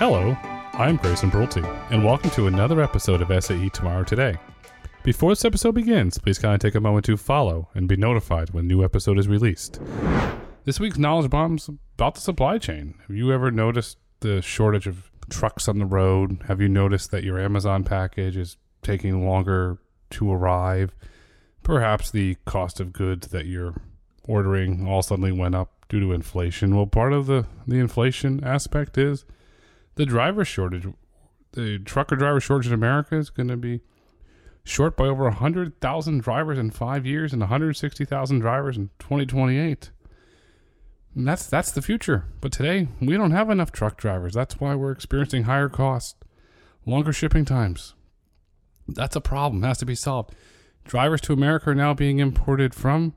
Hello, I'm Grayson Brulte, and welcome to another episode of SAE Tomorrow Today. Before this episode begins, please kindly take a moment to follow and be notified when a new episode is released. This week's knowledge bomb's about the supply chain. Have you ever noticed the shortage of trucks on the road? Have you noticed that your Amazon package is taking longer to arrive? Perhaps the cost of goods that you're ordering all suddenly went up due to inflation. Well, part of the, the inflation aspect is the driver shortage. The trucker driver shortage in America is going to be short by over 100,000 drivers in five years and 160,000 drivers in 2028. And that's that's the future. But today we don't have enough truck drivers. That's why we're experiencing higher costs, longer shipping times. That's a problem. It has to be solved. Drivers to America are now being imported from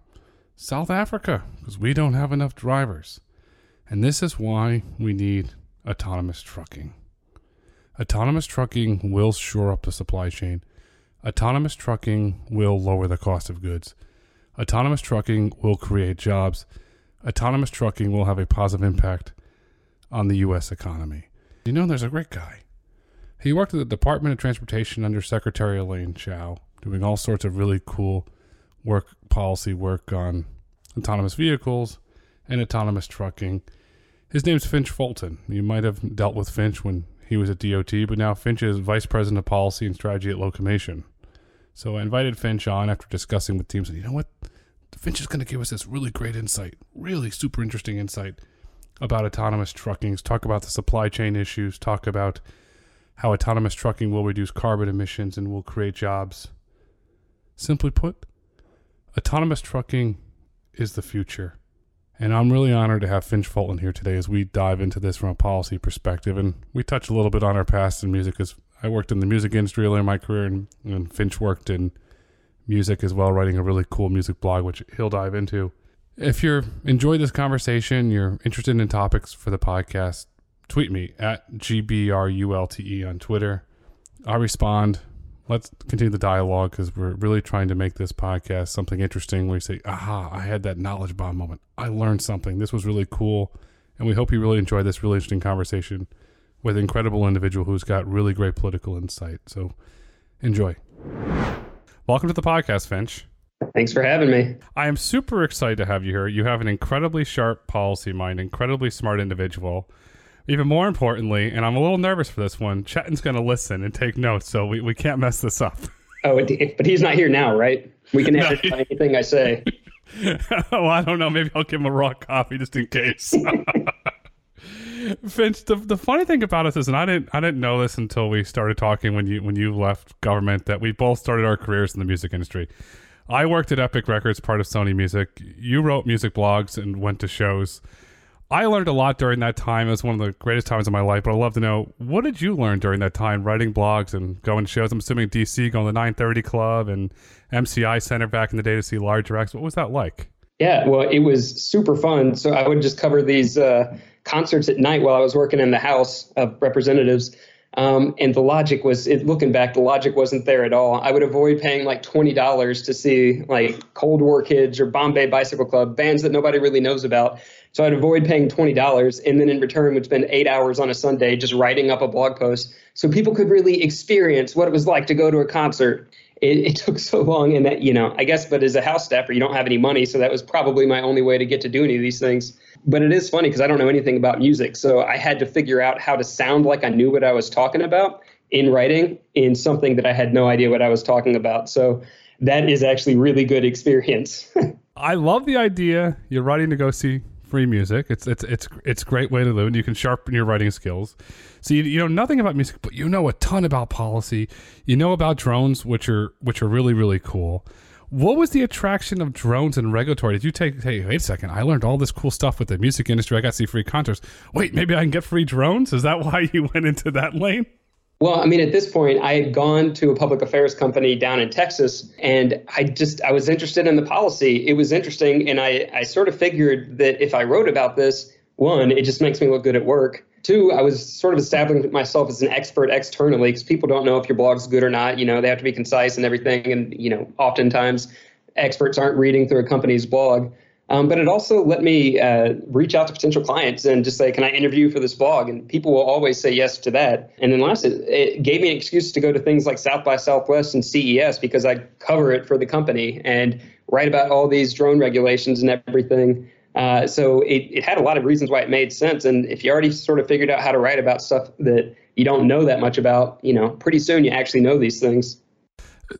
South Africa because we don't have enough drivers. And this is why we need autonomous trucking. Autonomous trucking will shore up the supply chain. Autonomous trucking will lower the cost of goods. Autonomous trucking will create jobs. Autonomous trucking will have a positive impact on the U.S. economy. You know, there's a great guy. He worked at the Department of Transportation under Secretary Elaine Chao, doing all sorts of really cool work, policy work on autonomous vehicles and autonomous trucking. His name's Finch Fulton. You might have dealt with Finch when he was at DOT, but now Finch is Vice President of Policy and Strategy at Locomation. So I invited Finch on after discussing with teams. And you know what? Finch is going to give us this really great insight, really super interesting insight about autonomous trucking. Talk about the supply chain issues. Talk about how autonomous trucking will reduce carbon emissions and will create jobs. Simply put, autonomous trucking is the future. And I'm really honored to have Finch Fulton here today as we dive into this from a policy perspective. And we touch a little bit on our past in music because I worked in the music industry earlier in my career, and, and Finch worked in music as well, writing a really cool music blog, which he'll dive into. If you're enjoyed this conversation, you're interested in topics for the podcast, tweet me at GBRULTE on Twitter. I'll respond. Let's continue the dialogue because we're really trying to make this podcast something interesting where you say, aha, I had that knowledge bomb moment. I learned something. This was really cool. And we hope you really enjoy this really interesting conversation with an incredible individual who's got really great political insight. So enjoy. Welcome to the podcast, Finch. Thanks for having me. I am super excited to have you here. You have an incredibly sharp policy mind, incredibly smart individual. Even more importantly, and I'm a little nervous for this one, Chetan's going to listen and take notes, so we, we can't mess this up. Oh, but he's not here now, right? We can edit no. anything I say. oh, I don't know. Maybe I'll give him a raw copy just in case. Finch, the, the funny thing about us is, and I didn't I didn't know this until we started talking when you when you left government that we both started our careers in the music industry. I worked at Epic Records, part of Sony Music. You wrote music blogs and went to shows. I learned a lot during that time. It was one of the greatest times of my life. But I'd love to know what did you learn during that time writing blogs and going to shows? I'm assuming DC, going to the 930 Club and MCI Center back in the day to see larger acts. What was that like? Yeah, well, it was super fun. So I would just cover these. Uh, concerts at night while I was working in the House of Representatives. Um, and the logic was, it, looking back, the logic wasn't there at all. I would avoid paying like twenty dollars to see like Cold War Kids or Bombay Bicycle Club, bands that nobody really knows about. So I'd avoid paying twenty dollars, and then in return would spend eight hours on a Sunday just writing up a blog post, so people could really experience what it was like to go to a concert. It, it took so long, and that you know, I guess, but as a house staffer, you don't have any money, so that was probably my only way to get to do any of these things but it is funny because I don't know anything about music. So I had to figure out how to sound like I knew what I was talking about in writing in something that I had no idea what I was talking about. So that is actually really good experience. I love the idea. You're writing to go see free music. It's it's it's it's great way to live, and you can sharpen your writing skills. So you, you know nothing about music, but you know a ton about policy. You know about drones, which are which are really really cool. What was the attraction of drones and regulatory? Did you take, hey, wait a second, I learned all this cool stuff with the music industry. I got to see free concerts. Wait, maybe I can get free drones? Is that why you went into that lane? Well, I mean, at this point, I had gone to a public affairs company down in Texas, and I just I was interested in the policy. It was interesting, and I I sort of figured that if I wrote about this, one, it just makes me look good at work. Two, I was sort of establishing myself as an expert externally because people don't know if your blog's good or not. You know, they have to be concise and everything. And, you know, oftentimes experts aren't reading through a company's blog. Um, but it also let me uh, reach out to potential clients and just say, "Can I interview for this blog?" And people will always say yes to that. And then last, it, it gave me an excuse to go to things like South by Southwest and CES because I cover it for the company and write about all these drone regulations and everything. Uh, so it, it had a lot of reasons why it made sense. And if you already sort of figured out how to write about stuff that you don't know that much about, you know, pretty soon you actually know these things.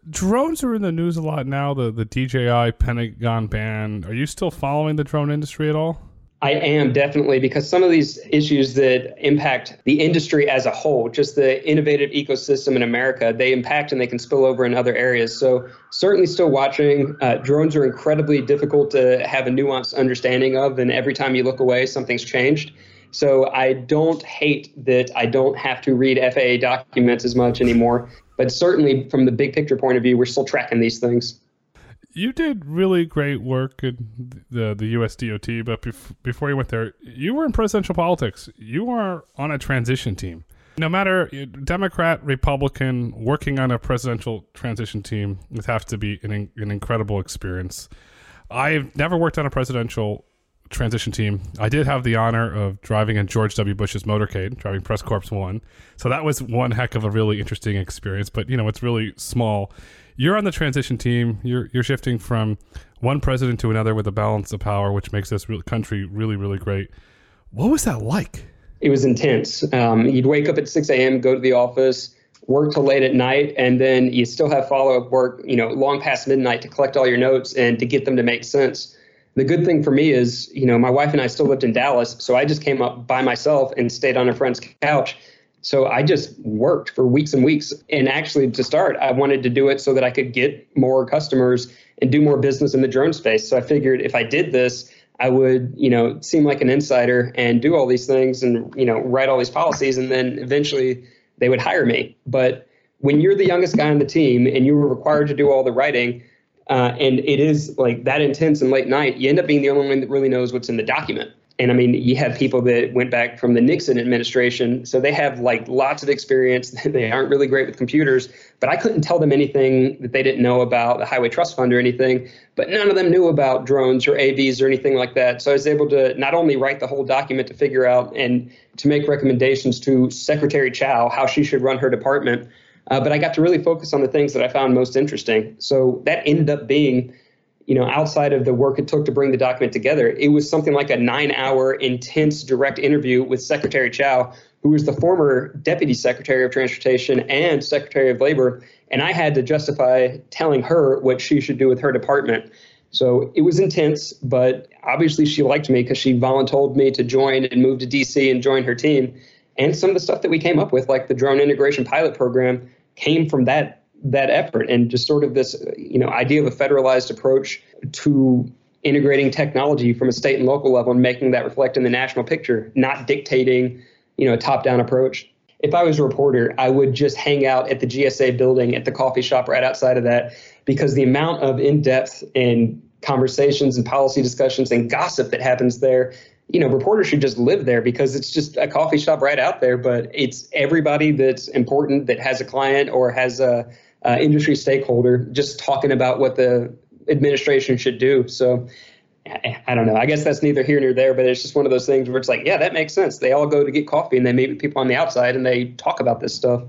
Drones are in the news a lot now. The the DJI Pentagon ban. Are you still following the drone industry at all? I am definitely because some of these issues that impact the industry as a whole, just the innovative ecosystem in America, they impact and they can spill over in other areas. So, certainly still watching. Uh, drones are incredibly difficult to have a nuanced understanding of, and every time you look away, something's changed. So, I don't hate that I don't have to read FAA documents as much anymore. But certainly, from the big picture point of view, we're still tracking these things you did really great work in the the US DOT, but bef- before you went there, you were in presidential politics. You are on a transition team. No matter Democrat, Republican, working on a presidential transition team would have to be an, an incredible experience. I've never worked on a presidential transition team. I did have the honor of driving in George W. Bush's motorcade, driving Press Corps One. So that was one heck of a really interesting experience. But you know, it's really small you're on the transition team. You're you're shifting from one president to another with a balance of power, which makes this country really really great. What was that like? It was intense. Um, you'd wake up at 6 a.m., go to the office, work till late at night, and then you still have follow up work, you know, long past midnight to collect all your notes and to get them to make sense. The good thing for me is, you know, my wife and I still lived in Dallas, so I just came up by myself and stayed on a friend's couch so I just worked for weeks and weeks. And actually, to start, I wanted to do it so that I could get more customers and do more business in the drone space. So I figured if I did this, I would, you know, seem like an insider and do all these things and, you know, write all these policies. And then eventually they would hire me. But when you're the youngest guy on the team and you were required to do all the writing, uh, and it is like that intense and late night, you end up being the only one that really knows what's in the document and I mean, you have people that went back from the Nixon administration, so they have like lots of experience. they aren't really great with computers, but I couldn't tell them anything that they didn't know about the Highway Trust Fund or anything. But none of them knew about drones or AVs or anything like that. So I was able to not only write the whole document to figure out and to make recommendations to Secretary Chao how she should run her department, uh, but I got to really focus on the things that I found most interesting. So that ended up being you know, outside of the work it took to bring the document together, it was something like a nine hour intense direct interview with Secretary Chao, who was the former Deputy Secretary of Transportation and Secretary of Labor. And I had to justify telling her what she should do with her department. So it was intense, but obviously she liked me because she volunteered me to join and move to DC and join her team. And some of the stuff that we came up with, like the drone integration pilot program, came from that that effort and just sort of this you know idea of a federalized approach to integrating technology from a state and local level and making that reflect in the national picture not dictating you know a top down approach. If i was a reporter i would just hang out at the gsa building at the coffee shop right outside of that because the amount of in-depth and conversations and policy discussions and gossip that happens there you know, reporters should just live there because it's just a coffee shop right out there. But it's everybody that's important that has a client or has a, uh, industry stakeholder just talking about what the administration should do. So I don't know. I guess that's neither here nor there, but it's just one of those things where it's like, yeah, that makes sense. They all go to get coffee and they meet people on the outside and they talk about this stuff.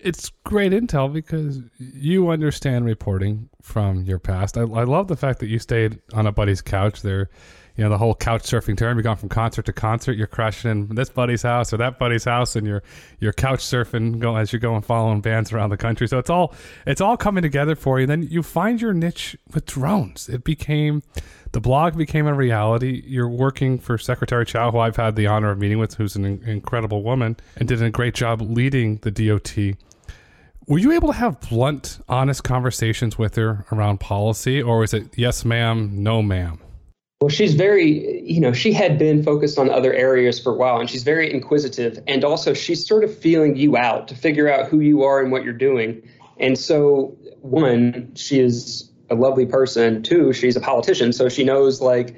It's great intel because you understand reporting from your past. I, I love the fact that you stayed on a buddy's couch there you know the whole couch surfing term. You've gone from concert to concert. You're crashing in this buddy's house or that buddy's house, and you're you're couch surfing go, as you're going following bands around the country. So it's all it's all coming together for you. Then you find your niche with drones. It became the blog became a reality. You're working for Secretary Chao, who I've had the honor of meeting with, who's an incredible woman and did a great job leading the DOT. Were you able to have blunt, honest conversations with her around policy, or was it yes, ma'am, no, ma'am? Well, she's very, you know, she had been focused on other areas for a while and she's very inquisitive. And also, she's sort of feeling you out to figure out who you are and what you're doing. And so, one, she is a lovely person. Two, she's a politician. So she knows like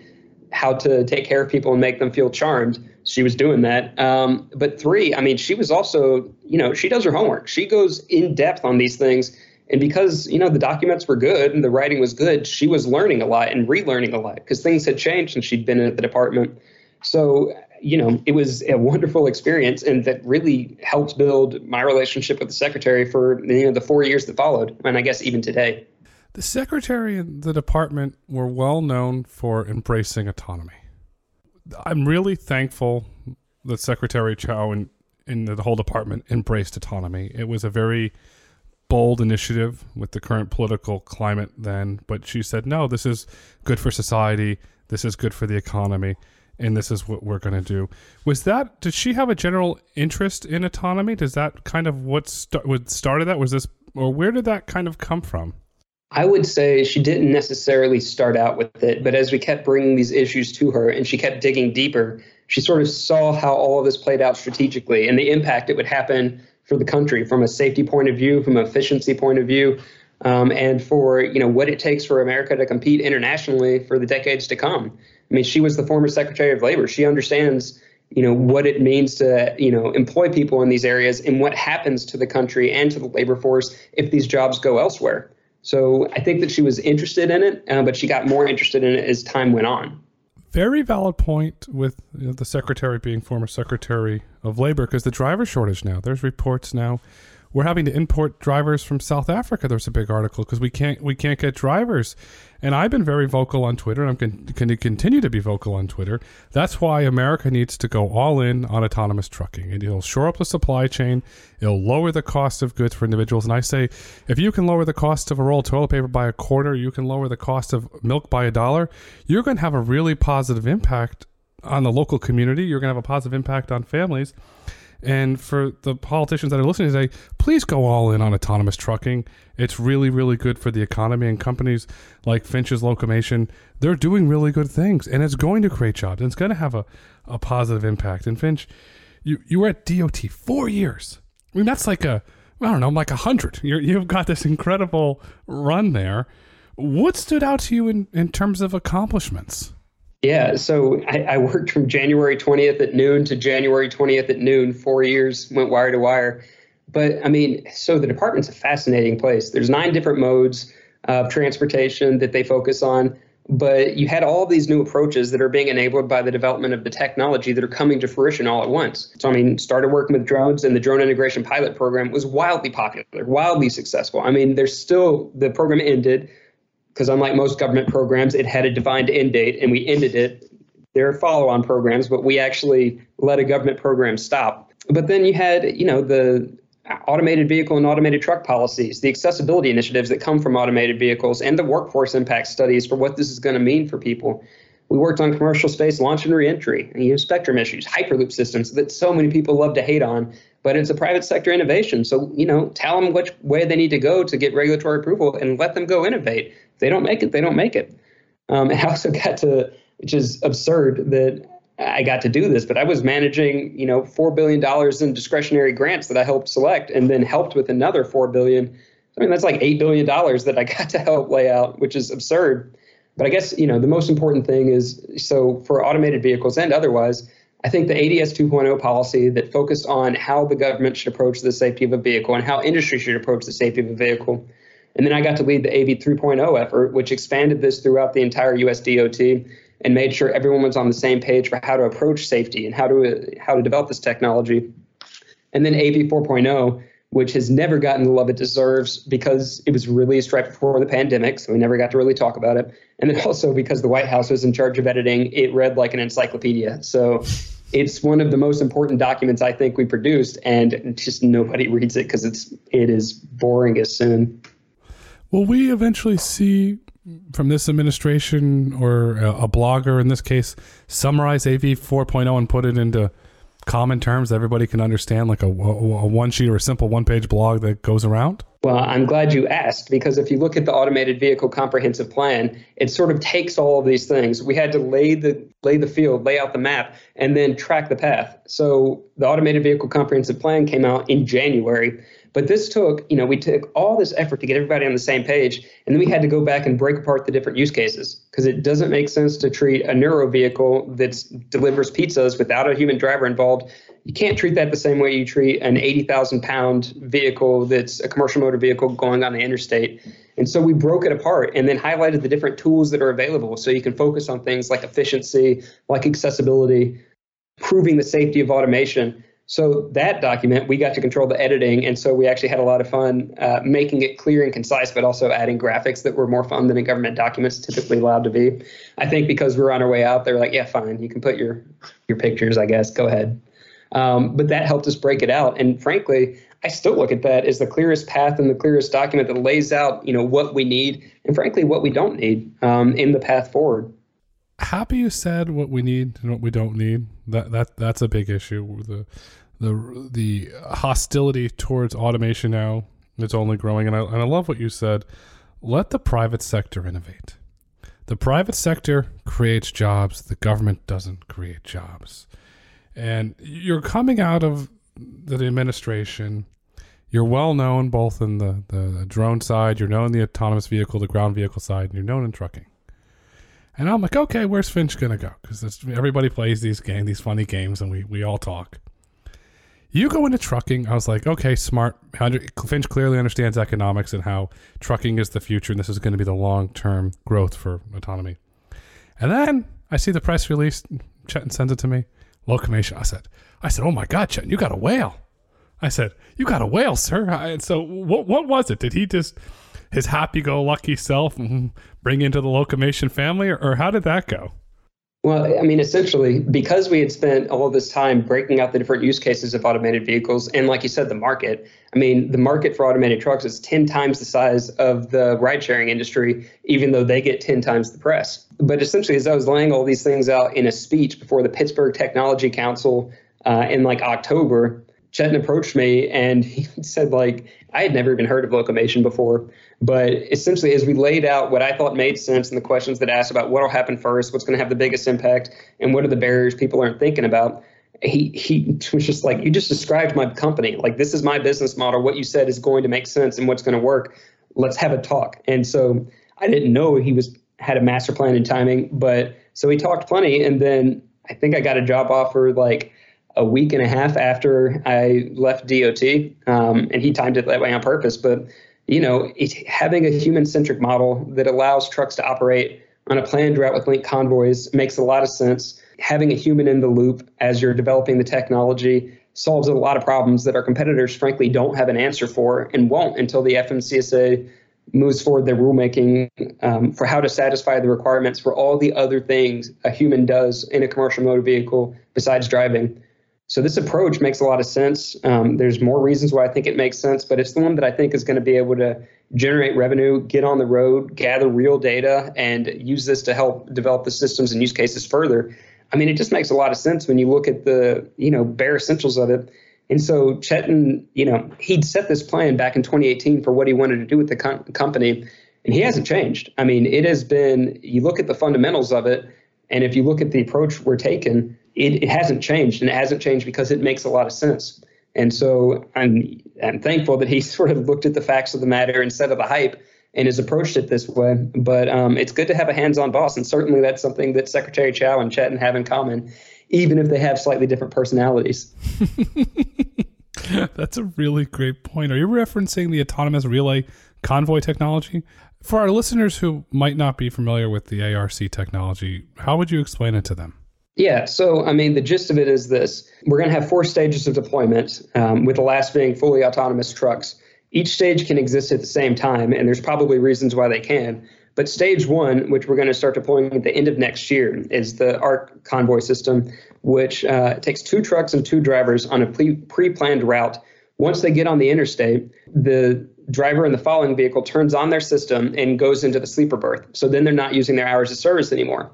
how to take care of people and make them feel charmed. She was doing that. Um, but three, I mean, she was also, you know, she does her homework. She goes in depth on these things And because, you know, the documents were good and the writing was good, she was learning a lot and relearning a lot because things had changed since she'd been at the department. So, you know, it was a wonderful experience and that really helped build my relationship with the secretary for, you know, the four years that followed. And I guess even today. The secretary and the department were well known for embracing autonomy. I'm really thankful that Secretary Chao and, and the whole department embraced autonomy. It was a very bold initiative with the current political climate then, but she said, no, this is good for society, this is good for the economy, and this is what we're going to do. Was that, did she have a general interest in autonomy? Does that kind of what, st- what started that? Was this, or where did that kind of come from? I would say she didn't necessarily start out with it, but as we kept bringing these issues to her and she kept digging deeper, she sort of saw how all of this played out strategically and the impact it would happen for the country from a safety point of view, from an efficiency point of view, um, and for you know what it takes for America to compete internationally for the decades to come. I mean, she was the former Secretary of Labor. She understands you know what it means to you know employ people in these areas and what happens to the country and to the labor force if these jobs go elsewhere. So I think that she was interested in it, uh, but she got more interested in it as time went on very valid point with you know, the secretary being former secretary of labor because the driver shortage now. There's reports now we're having to import drivers from South Africa. There's a big article because we can't we can't get drivers, and I've been very vocal on Twitter. and I'm going to continue to be vocal on Twitter. That's why America needs to go all in on autonomous trucking. And it'll shore up the supply chain. It'll lower the cost of goods for individuals. And I say, if you can lower the cost of a roll of toilet paper by a quarter, you can lower the cost of milk by a dollar. You're going to have a really positive impact on the local community. You're going to have a positive impact on families. And for the politicians that are listening today, please go all in on autonomous trucking. It's really, really good for the economy and companies like Finch's Locomation. They're doing really good things and it's going to create jobs and it's going to have a, a positive impact. And Finch, you, you were at DOT four years. I mean, that's like a, I don't know, like a hundred. You've got this incredible run there. What stood out to you in, in terms of accomplishments? Yeah, so I, I, worked from January 20th at noon to January 20th at noon, four years, went wire to wire. But I mean, so the department's a fascinating place. There's nine different modes of transportation that they focus on, but you had all these new approaches that are being enabled by the development of the technology that are coming to fruition all at once. So, I mean, started working with drones, and the drone integration pilot program was wildly popular, wildly successful. I mean, there's still, the program ended because unlike most government programs, it had a defined end date and we ended it. There are follow on programs, but we actually let a government program stop. But then you had, you know, the automated vehicle and automated truck policies, the accessibility initiatives that come from automated vehicles, and the workforce impact studies for what this is going to mean for people. We worked on commercial space launch and reentry, and you know, spectrum issues, hyperloop systems that so many people love to hate on, but it's a private sector innovation. So, you know, tell them which way they need to go to get regulatory approval and let them go innovate. If they don't make it, they don't make it. Um, and I also got to, which is absurd that I got to do this, but I was managing, you know, four billion dollars in discretionary grants that I helped select, and then helped with another 4 billion. I mean, that's like eight billion dollars that I got to help lay out, which is absurd. But I guess you know the most important thing is so for automated vehicles and otherwise, I think the ADS 2.0 policy that focused on how the government should approach the safety of a vehicle and how industry should approach the safety of a vehicle. And then I got to lead the AV 3.0 effort, which expanded this throughout the entire US DOT and made sure everyone was on the same page for how to approach safety and how to how to develop this technology. And then AV 4.0, which has never gotten the love it deserves because it was released right before the pandemic, so we never got to really talk about it. And then also because the White House was in charge of editing, it read like an encyclopedia. So it's one of the most important documents I think we produced, and just nobody reads it because it's it is boring as sin. Will we eventually see from this administration or a, blogger in this case summarize AV 4.0 and put it into common terms everybody can understand, like a, a one sheet or a simple one page blog that goes around? Well, I'm glad you asked because if you look at the automated vehicle comprehensive plan, it sort of takes all of these things. We had to lay the lay the field, lay out the map, and then track the path. So the automated vehicle comprehensive plan came out in January. But this took, you know, we took all this effort to get everybody on the same page, and then we had to go back and break apart the different use cases because it doesn't make sense to treat a Nuro vehicle that delivers pizzas without a human driver involved. You can't treat that the same way you treat an 80,000 pound vehicle that's a commercial motor vehicle going on the interstate. And so we broke it apart and then highlighted the different tools that are available so you can focus on things like efficiency, like accessibility, proving the safety of automation. So that document, we got to control the editing, and so we actually had a lot of fun uh, making it clear and concise, but also adding graphics that were more fun than a government document's typically allowed to be. I think because we are on our way out, they're like, "Yeah, fine, you can put your your pictures, I guess. Go ahead." Um, but that helped us break it out, and frankly, I still look at that as the clearest path and the clearest document that lays out, you know, what we need and frankly what we don't need um, in the path forward happy you said what we need and what we don't need. That that that's a big issue. The the the hostility towards automation now it's only growing, and I and I love what you said. Let the private sector innovate. The private sector creates jobs. The government doesn't create jobs. And you're coming out of the administration. You're well known both in the, the drone side, you're known in the autonomous vehicle, the ground vehicle side, and you're known in trucking. And I'm like, okay, where's Finch gonna go? Because everybody plays these games, these funny games, and we we all talk. You go into trucking. I was like, okay, smart. Finch clearly understands economics and how trucking is the future, and this is going to be the long term growth for autonomy. And then I see the press release. Chetan sends it to me. Locomation. I said, I said, oh my God, Chetan, you got a whale. I said, you got a whale, sir. And so what? What was it? Did he just his happy-go-lucky self bring into the Locomation family, or, or how did that go? Well, I mean, essentially, because we had spent all this time breaking out the different use cases of automated vehicles, and like you said, the market. I mean, the market for automated trucks is 10 times the size of the ride sharing industry, even though they get 10 times the press. But essentially, as I was laying all these things out in a speech before the Pittsburgh Technology Council uh, in like October, Chetan approached me and he said, like, I had never even heard of Locomation before. But essentially, as we laid out what I thought made sense and the questions that asked about what will happen first, what's going to have the biggest impact, and what are the barriers people aren't thinking about, he he was just like, you just described my company. Like, this is my business model. What you said is going to make sense and what's going to work. Let's have a talk. And so I didn't know he was had a master plan and timing, but so we talked plenty. And then I think I got a job offer like a week and a half after I left DOT, um, and he timed it that way on purpose. But you know, having a human-centric model that allows trucks to operate on a planned route with linked convoys makes a lot of sense. Having a human in the loop as you're developing the technology solves a lot of problems that our competitors, frankly, don't have an answer for and won't until the FMCSA moves forward their rulemaking um, for how to satisfy the requirements for all the other things a human does in a commercial motor vehicle besides driving. So this approach makes a lot of sense. Um, there's more reasons why I think it makes sense, but it's the one that I think is going to be able to generate revenue, get on the road, gather real data, and use this to help develop the systems and use cases further. I mean, it just makes a lot of sense when you look at the you know bare essentials of it. And so Chetan, you know, he'd set this plan back in 2018 for what he wanted to do with the com- company, and he hasn't changed. I mean, it has been. You look at the fundamentals of it, and if you look at the approach we're taking it, it hasn't changed, and it hasn't changed because it makes a lot of sense. And so I'm I'm thankful that he sort of looked at the facts of the matter instead of the hype and has approached it this way. But um, it's good to have a hands-on boss, and certainly that's something that Secretary Chao and Chetan have in common, even if they have slightly different personalities. that's a really great point. Are you referencing the autonomous relay convoy technology? For our listeners who might not be familiar with the ARC technology, how would you explain it to them? Yeah, so I mean, the gist of it is this we're going to have four stages of deployment, um, with the last being fully autonomous trucks. Each stage can exist at the same time, and there's probably reasons why they can. But stage one, which we're going to start deploying at the end of next year, is the ARC convoy system, which uh, takes two trucks and two drivers on a pre planned route. Once they get on the interstate, the driver in the following vehicle turns on their system and goes into the sleeper berth. So then they're not using their hours of service anymore.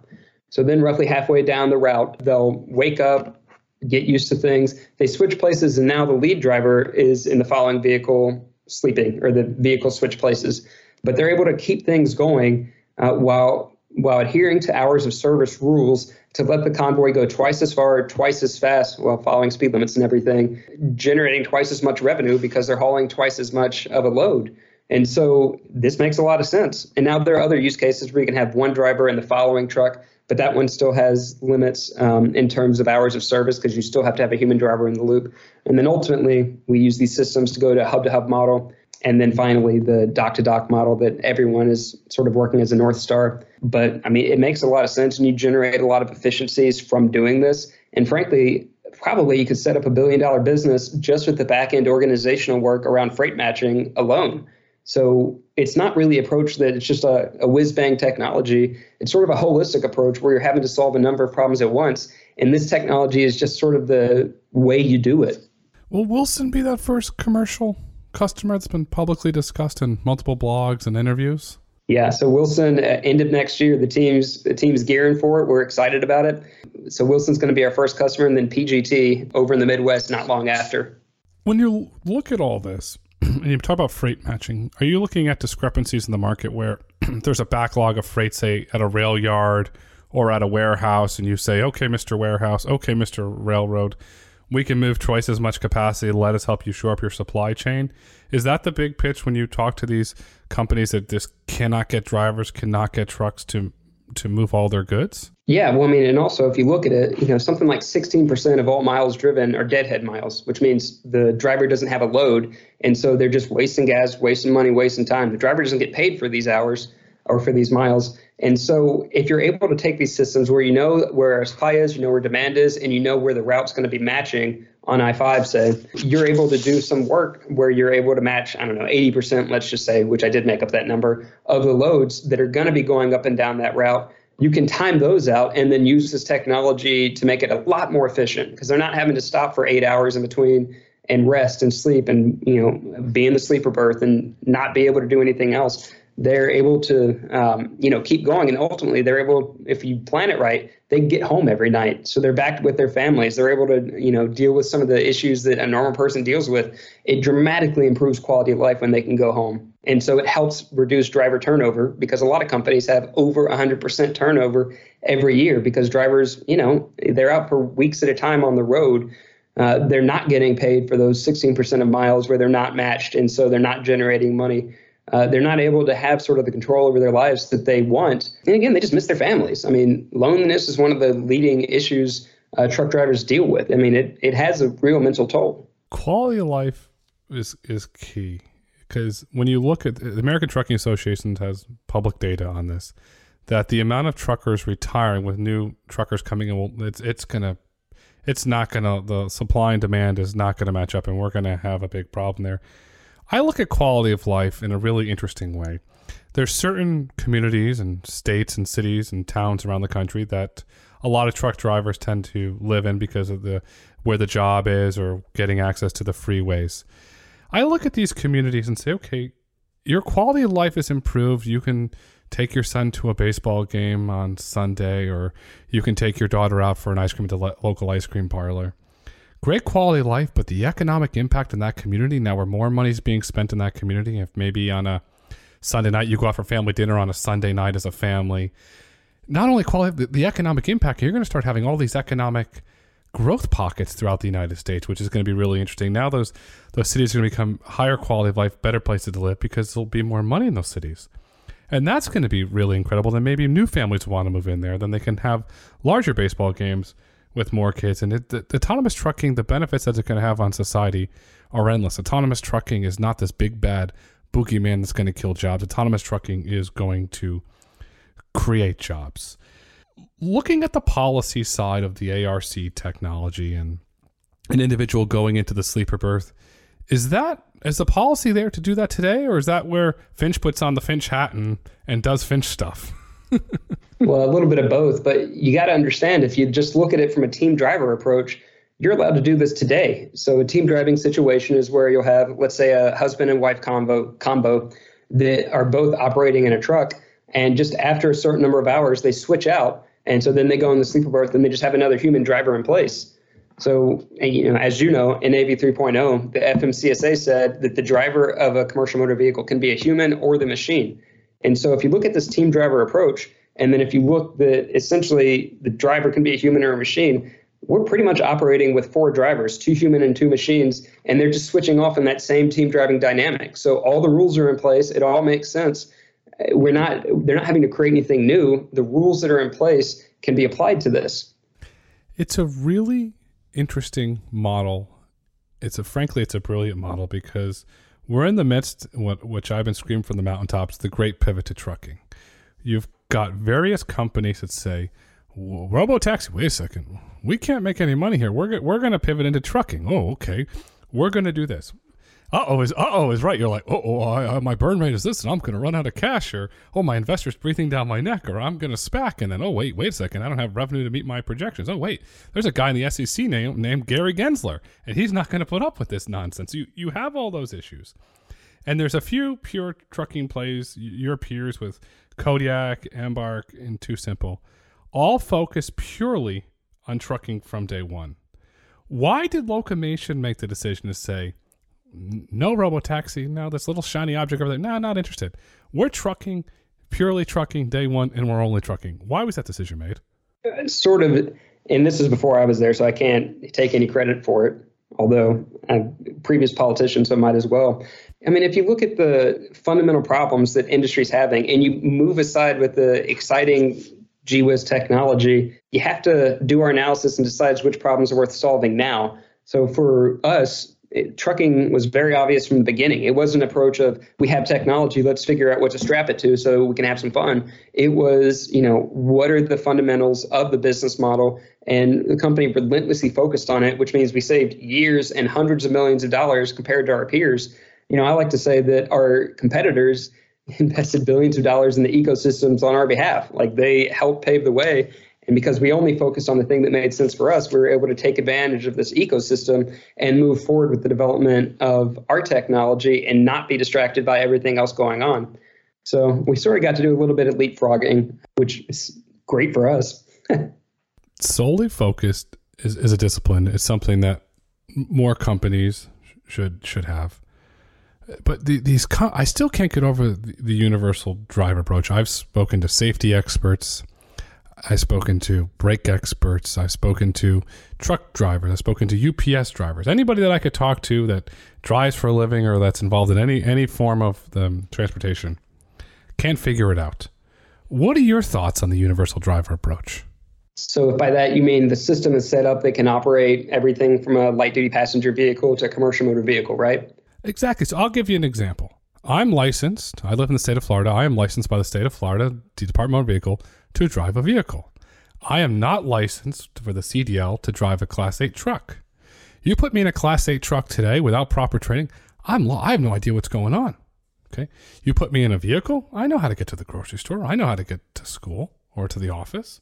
So then, roughly halfway down the route, they'll wake up, get used to things. They switch places, and now the lead driver is in the following vehicle sleeping, or the vehicle switch places. But they're able to keep things going uh, while while adhering to hours of service rules to let the convoy go twice as far, twice as fast, while following speed limits and everything, generating twice as much revenue because they're hauling twice as much of a load. And so this makes a lot of sense. And now there are other use cases where you can have one driver in the following truck, but that one still has limits um, in terms of hours of service because you still have to have a human driver in the loop. And then ultimately, we use these systems to go to a hub to hub model and then finally, the dock to dock model that everyone is sort of working as a North Star. But I mean, it makes a lot of sense and you generate a lot of efficiencies from doing this. And frankly, probably you could set up a billion dollar business just with the back end organizational work around freight matching alone. So it's not really approach that it's just a, a whiz bang technology. It's sort of a holistic approach where you're having to solve a number of problems at once. And this technology is just sort of the way you do it. Will Wilson be that first commercial customer that's been publicly discussed in multiple blogs and interviews? Yeah, so Wilson, uh, end of next year, the team's the team's gearing for it. We're excited about it. So Wilson's going to be our first customer, and then PGT over in the Midwest not long after. When you look at all this, and you talk about freight matching, are you looking at discrepancies in the market where there's a backlog of freight, say at a rail yard or at a warehouse, and you say, "Okay, Mr. Warehouse, okay, Mr. Railroad, we can move twice as much capacity. Let us help you shore up your supply chain. Is that the big pitch when you talk to these companies that just cannot get drivers, cannot get trucks to to move all their goods? Yeah, well, I mean, and also if you look at it, you know, something like 16% of all miles driven are deadhead miles, which means the driver doesn't have a load, and so they're just wasting gas, wasting money, wasting time. The driver doesn't get paid for these hours or for these miles. And so if you're able to take these systems where you know where supply is, you know where demand is, and you know where the route's going to be matching on I-5, say, you're able to do some work where you're able to match, I don't know, 80%, let's just say, which I did make up that number, of the loads that are going to be going up and down that route. You can time those out and then use this technology to make it a lot more efficient because they're not having to stop for eight hours in between and rest and sleep and you know be in the sleeper berth and not be able to do anything else they're able to um, you know keep going. And ultimately they're able if you plan it right they get home every night. So they're back with their families. They're able to you know deal with some of the issues that a normal person deals with. It dramatically improves quality of life when they can go home. And so it helps reduce driver turnover because a lot of companies have over 100% turnover every year because drivers you know they're out for weeks at a time on the road. Uh, they're not getting paid for those 16% of miles where they're not matched. And so they're not generating money uh, they're not able to have sort of the control over their lives that they want. And again, they just miss their families. I mean, loneliness is one of the leading issues uh, truck drivers deal with. I mean, it, it has a real mental toll. Quality of life is is key because when you look at the American Trucking Association has public data on this that the amount of truckers retiring with new truckers coming in, it's it's gonna it's not gonna the supply and demand is not gonna match up, and we're gonna have a big problem there. I look at quality of life in a really interesting way. There's certain communities and states and cities and towns around the country that a lot of truck drivers tend to live in because of the where the job is or getting access to the freeways. I look at these communities and say, okay, your quality of life is improved. You can take your son to a baseball game on Sunday, or you can take your daughter out for an ice cream at the local ice cream parlor great quality of life, but the economic impact in that community now, where more money is being spent in that community, if maybe on a Sunday night you go out for family dinner on a Sunday night as a family, not only quality, the, economic impact, you're going to start having all these economic growth pockets throughout the United States, which is going to be really interesting. Now those those cities are going to become higher quality of life, better places to live because there'll be more money in those cities. And that's going to be really incredible. Then maybe new families want to move in there. Then they can have larger baseball games with more kids. And it, the, the autonomous trucking, the benefits that it's going to have on society are endless. Autonomous trucking is not this big bad boogeyman that's going to kill jobs. Autonomous trucking is going to create jobs. Looking at the policy side of the ARC technology and an individual going into the sleeper berth, is that is the policy there to do that today, or is that where Finch puts on the Finch hat and, and does Finch stuff? well, a little bit of both, but you got to understand if you just look at it from a team driver approach, you're allowed to do this today. So a team driving situation is where you'll have, let's say, a husband and wife combo combo that are both operating in a truck, and just after a certain number of hours, they switch out, and so then they go in the sleeper berth, and they just have another human driver in place. So, you know, as you know, in AV 3.0, the FMCSA said that the driver of a commercial motor vehicle can be a human or the machine. And so if you look at this team driver approach, And then if you look, the essentially the driver can be a human or a machine. We're pretty much operating with four drivers, two human and two machines, and they're just switching off in that same team driving dynamic. So all the rules are in place. It all makes sense. We're not they're not having to create anything new. The rules that are in place can be applied to this. It's a really interesting model. It's a frankly, it's a brilliant model because we're in the midst, what which I've been screaming from the mountaintops, the great pivot to trucking. You've got various companies that say, "Robo taxi, wait a second, we can't make any money here. We're we're going to pivot into trucking." Oh, okay, we're going to do this uh oh is uh oh is right. You're like, oh, oh my burn rate is this, and I'm going to run out of cash, or oh, my investor's breathing down my neck, or I'm going to SPAC, and then oh wait, wait a second, I don't have revenue to meet my projections. Oh wait, there's a guy in the SEC name, named Gary Gensler, and he's not going to put up with this nonsense. You you have all those issues, and there's a few pure trucking plays. Your peers with Kodiak, Embark, and TuSimple, all focus purely on trucking from day one. Why did Locomation make the decision to say? no robo taxi, no this little shiny object over there. No, not interested. We're trucking, purely trucking day one, and we're only trucking. Why was that decision made? Uh, sort of, and this is before I was there, so I can't take any credit for it. Although I'm a previous politician, so I might as well. I mean, if you look at the fundamental problems that industry's having, and you move aside with the exciting GWIS technology, you have to do our analysis and decide which problems are worth solving now. So for us, it, trucking was very obvious from the beginning. It was an approach of we have technology, let's figure out what to strap it to so we can have some fun. It was, you know, what are the fundamentals of the business model? And the company relentlessly focused on it, which means we saved years and hundreds of millions of dollars compared to our peers. You know, I like to say that our competitors invested billions of dollars in the ecosystems on our behalf. Like they helped pave the way and because we only focused on the thing that made sense for us, we were able to take advantage of this ecosystem and move forward with the development of our technology and not be distracted by everything else going on. So we sort of got to do a little bit of leapfrogging, which is great for us. Solely focused is, is a discipline. It's something that more companies should should have. But the, these, I still can't get over the, the universal drive approach. I've spoken to safety experts I've spoken to brake experts. I've spoken to truck drivers. I've spoken to UPS drivers. Anybody that I could talk to that drives for a living or that's involved in any any form of the transportation can't figure it out. What are your thoughts on the universal driver approach? So, if by that you mean the system is set up that can operate everything from a light duty passenger vehicle to a commercial motor vehicle, right? Exactly. So, I'll give you an example. I'm licensed. I live in the state of Florida. I am licensed by the state of Florida, the Department of Motor Vehicle, to drive a vehicle. I am not licensed for the CDL to drive a Class 8 truck. You put me in a Class 8 truck today without proper training, I'm I have no idea what's going on. Okay. You put me in a vehicle, I know how to get to the grocery store. I know how to get to school or to the office.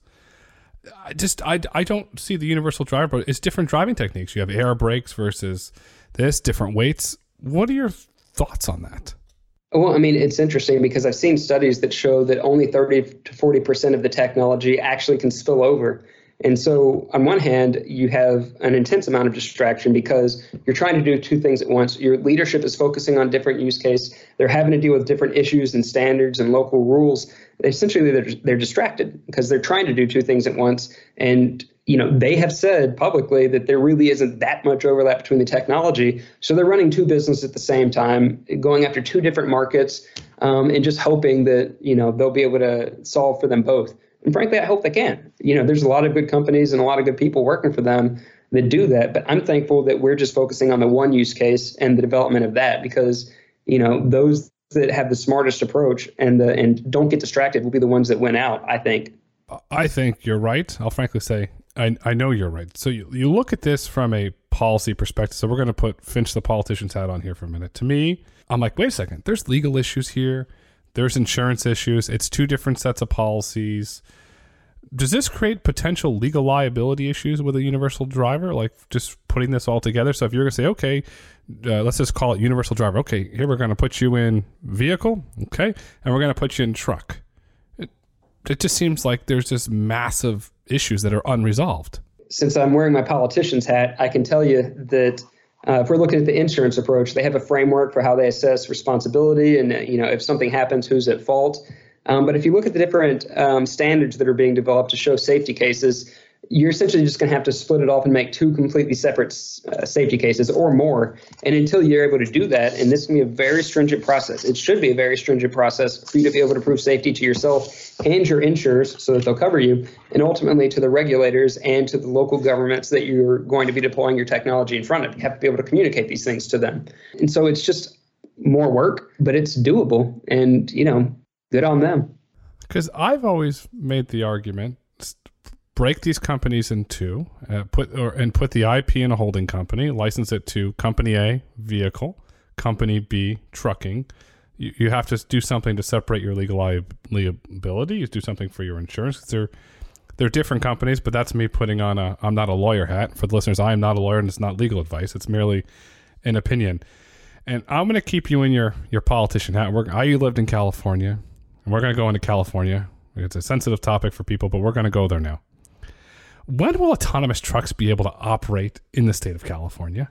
I just I, I don't see the universal driver, but it's different driving techniques. You have air brakes versus this, different weights. What are your thoughts on that? Well, I mean, it's interesting because I've seen studies that show that only 30 to 40% of the technology actually can spill over. And so, on one hand, you have an intense amount of distraction because you're trying to do two things at once. Your leadership is focusing on different use case. They're having to deal with different issues and standards and local rules. Essentially, they're, they're distracted because they're trying to do two things at once. And you know, they have said publicly that there really isn't that much overlap between the technology. So they're running two businesses at the same time, going after two different markets, um, and just hoping that you know they'll be able to solve for them both. And frankly, I hope they can. You know, there's a lot of good companies and a lot of good people working for them that do that. But I'm thankful that we're just focusing on the one use case and the development of that because you know those that have the smartest approach and the and don't get distracted will be the ones that win out. I think. I think you're right. I'll frankly say I, I know you're right. So you, you look at this from a policy perspective. So we're going to put Finch the politician's hat on here for a minute. To me, I'm like, wait a second. There's legal issues here. There's insurance issues. It's two different sets of policies. Does this create potential legal liability issues with a universal driver? Like just putting this all together. So if you're going to say, okay, uh, let's just call it universal driver. Okay, here we're going to put you in vehicle. Okay, and we're going to put you in truck. It, it just seems like there's this massive issues that are unresolved. Since I'm wearing my politician's hat, I can tell you that uh, if we're looking at the insurance approach, they have a framework for how they assess responsibility and you know if something happens, who's at fault. Um, but if you look at the different um, standards that are being developed to show safety cases, you're essentially just going to have to split it off and make two completely separate uh, safety cases or more. And until you're able to do that, and this can be a very stringent process, it should be a very stringent process for you to be able to prove safety to yourself and your insurers so that they'll cover you, and ultimately to the regulators and to the local governments that you're going to be deploying your technology in front of. You have to be able to communicate these things to them. And so it's just more work, but it's doable. And, you know, good on them. Because I've always made the argument break these companies in two, uh, put or and put the IP in a holding company, license it to company A, vehicle, company B, trucking. You, you have to do something to separate your legal liability. You do something for your insurance. They're they're different companies, but that's me putting on a I'm not a lawyer hat. For the listeners, I am not a lawyer, and it's not legal advice. It's merely an opinion. And I'm going to keep you in your your politician hat. We're, I you lived in California, and we're going to go into California. It's a sensitive topic for people, but we're going to go there now. When will autonomous trucks be able to operate in the state of California?